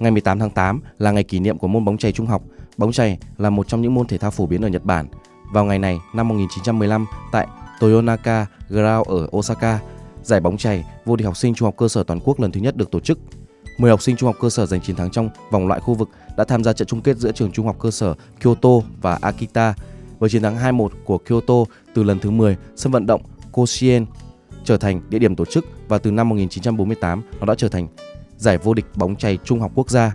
Ngày 18 tháng 8 là ngày kỷ niệm của môn bóng chày trung học. Bóng chày là một trong những môn thể thao phổ biến ở Nhật Bản. Vào ngày này năm 1915 tại Toyonaka Ground ở Osaka, giải bóng chày vô địch học sinh trung học cơ sở toàn quốc lần thứ nhất được tổ chức. 10 học sinh trung học cơ sở giành chiến thắng trong vòng loại khu vực đã tham gia trận chung kết giữa trường trung học cơ sở Kyoto và Akita. Với chiến thắng 2-1 của Kyoto từ lần thứ 10, sân vận động Koshien trở thành địa điểm tổ chức và từ năm 1948 nó đã trở thành giải vô địch bóng chày trung học quốc gia.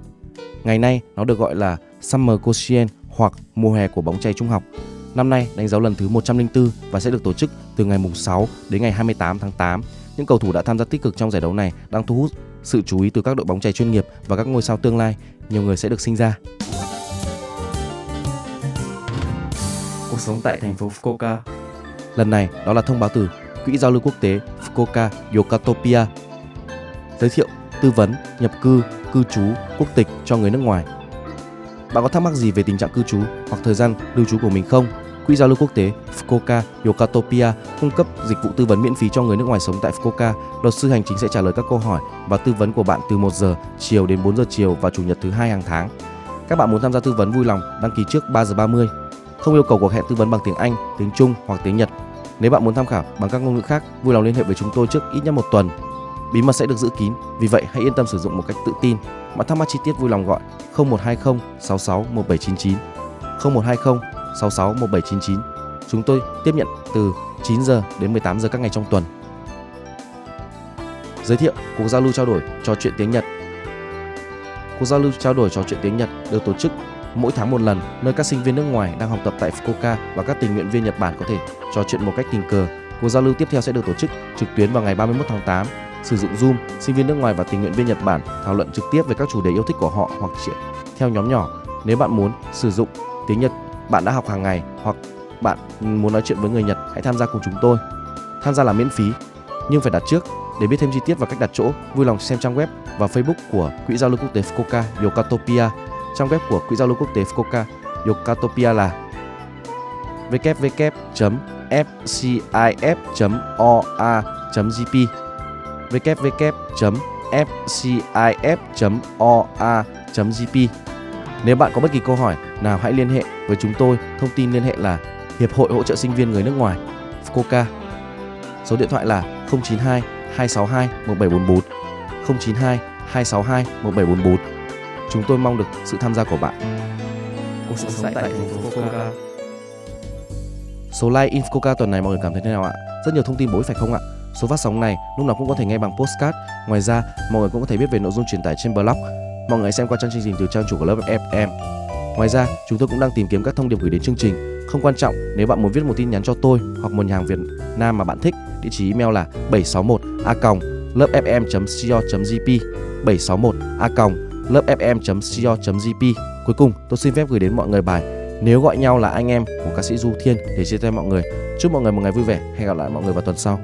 Ngày nay nó được gọi là Summer Koshien hoặc mùa hè của bóng chày trung học. Năm nay đánh dấu lần thứ 104 và sẽ được tổ chức từ ngày mùng 6 đến ngày 28 tháng 8. Những cầu thủ đã tham gia tích cực trong giải đấu này đang thu hút sự chú ý từ các đội bóng chày chuyên nghiệp và các ngôi sao tương lai. Nhiều người sẽ được sinh ra. Cuộc sống tại thành phố Fukuoka. Lần này đó là thông báo từ Quỹ giao lưu quốc tế Fukuoka Yokatopia giới thiệu tư vấn, nhập cư, cư trú, quốc tịch cho người nước ngoài. Bạn có thắc mắc gì về tình trạng cư trú hoặc thời gian lưu trú của mình không? Quỹ giao lưu quốc tế Fukuoka Yokatopia cung cấp dịch vụ tư vấn miễn phí cho người nước ngoài sống tại Fukuoka. Luật sư hành chính sẽ trả lời các câu hỏi và tư vấn của bạn từ 1 giờ chiều đến 4 giờ chiều và chủ nhật thứ hai hàng tháng. Các bạn muốn tham gia tư vấn vui lòng đăng ký trước 3 giờ 30. Không yêu cầu cuộc hẹn tư vấn bằng tiếng Anh, tiếng Trung hoặc tiếng Nhật. Nếu bạn muốn tham khảo bằng các ngôn ngữ khác, vui lòng liên hệ với chúng tôi trước ít nhất một tuần bí mật sẽ được giữ kín. Vì vậy, hãy yên tâm sử dụng một cách tự tin. Bạn thắc mắc chi tiết vui lòng gọi 0120 66 1799 0120 66 1799 chúng tôi tiếp nhận từ 9 giờ đến 18 giờ các ngày trong tuần. Giới thiệu cuộc giao lưu trao đổi trò chuyện tiếng Nhật. Cuộc giao lưu trao đổi trò chuyện tiếng Nhật được tổ chức mỗi tháng một lần, nơi các sinh viên nước ngoài đang học tập tại Fukuoka và các tình nguyện viên Nhật Bản có thể trò chuyện một cách tình cờ. Cuộc giao lưu tiếp theo sẽ được tổ chức trực tuyến vào ngày 31 tháng 8 sử dụng Zoom, sinh viên nước ngoài và tình nguyện viên Nhật Bản thảo luận trực tiếp về các chủ đề yêu thích của họ hoặc chỉ theo nhóm nhỏ. Nếu bạn muốn sử dụng tiếng Nhật bạn đã học hàng ngày hoặc bạn muốn nói chuyện với người Nhật, hãy tham gia cùng chúng tôi. Tham gia là miễn phí, nhưng phải đặt trước. Để biết thêm chi tiết và cách đặt chỗ, vui lòng xem trang web và Facebook của Quỹ giao lưu quốc tế Fukuoka Yokatopia. Trang web của Quỹ giao lưu quốc tế Fukuoka Yokatopia là www.fcif.or.gp www.fcif.oa.gp. Nếu bạn có bất kỳ câu hỏi nào hãy liên hệ với chúng tôi. Thông tin liên hệ là Hiệp hội hỗ trợ sinh viên người nước ngoài Fukuoka. Số điện thoại là 092 262 1744 092 262 1744. Chúng tôi mong được sự tham gia của bạn. Cuộc sống tại thành phố Fukuoka. Số like in Fukuoka tuần này mọi người cảm thấy thế nào ạ? Rất nhiều thông tin bổ ích phải không ạ? Số phát sóng này lúc nào cũng có thể nghe bằng postcard. Ngoài ra, mọi người cũng có thể biết về nội dung truyền tải trên blog. Mọi người xem qua trang chương trình từ trang chủ của lớp FM. Ngoài ra, chúng tôi cũng đang tìm kiếm các thông điệp gửi đến chương trình. Không quan trọng nếu bạn muốn viết một tin nhắn cho tôi hoặc một nhà hàng Việt Nam mà bạn thích, địa chỉ email là 761 a lớpfm.co.jp 761 a lớpfm.co.jp. Cuối cùng, tôi xin phép gửi đến mọi người bài Nếu gọi nhau là anh em của ca sĩ Du Thiên để chia tay mọi người. Chúc mọi người một ngày vui vẻ. Hẹn gặp lại mọi người vào tuần sau.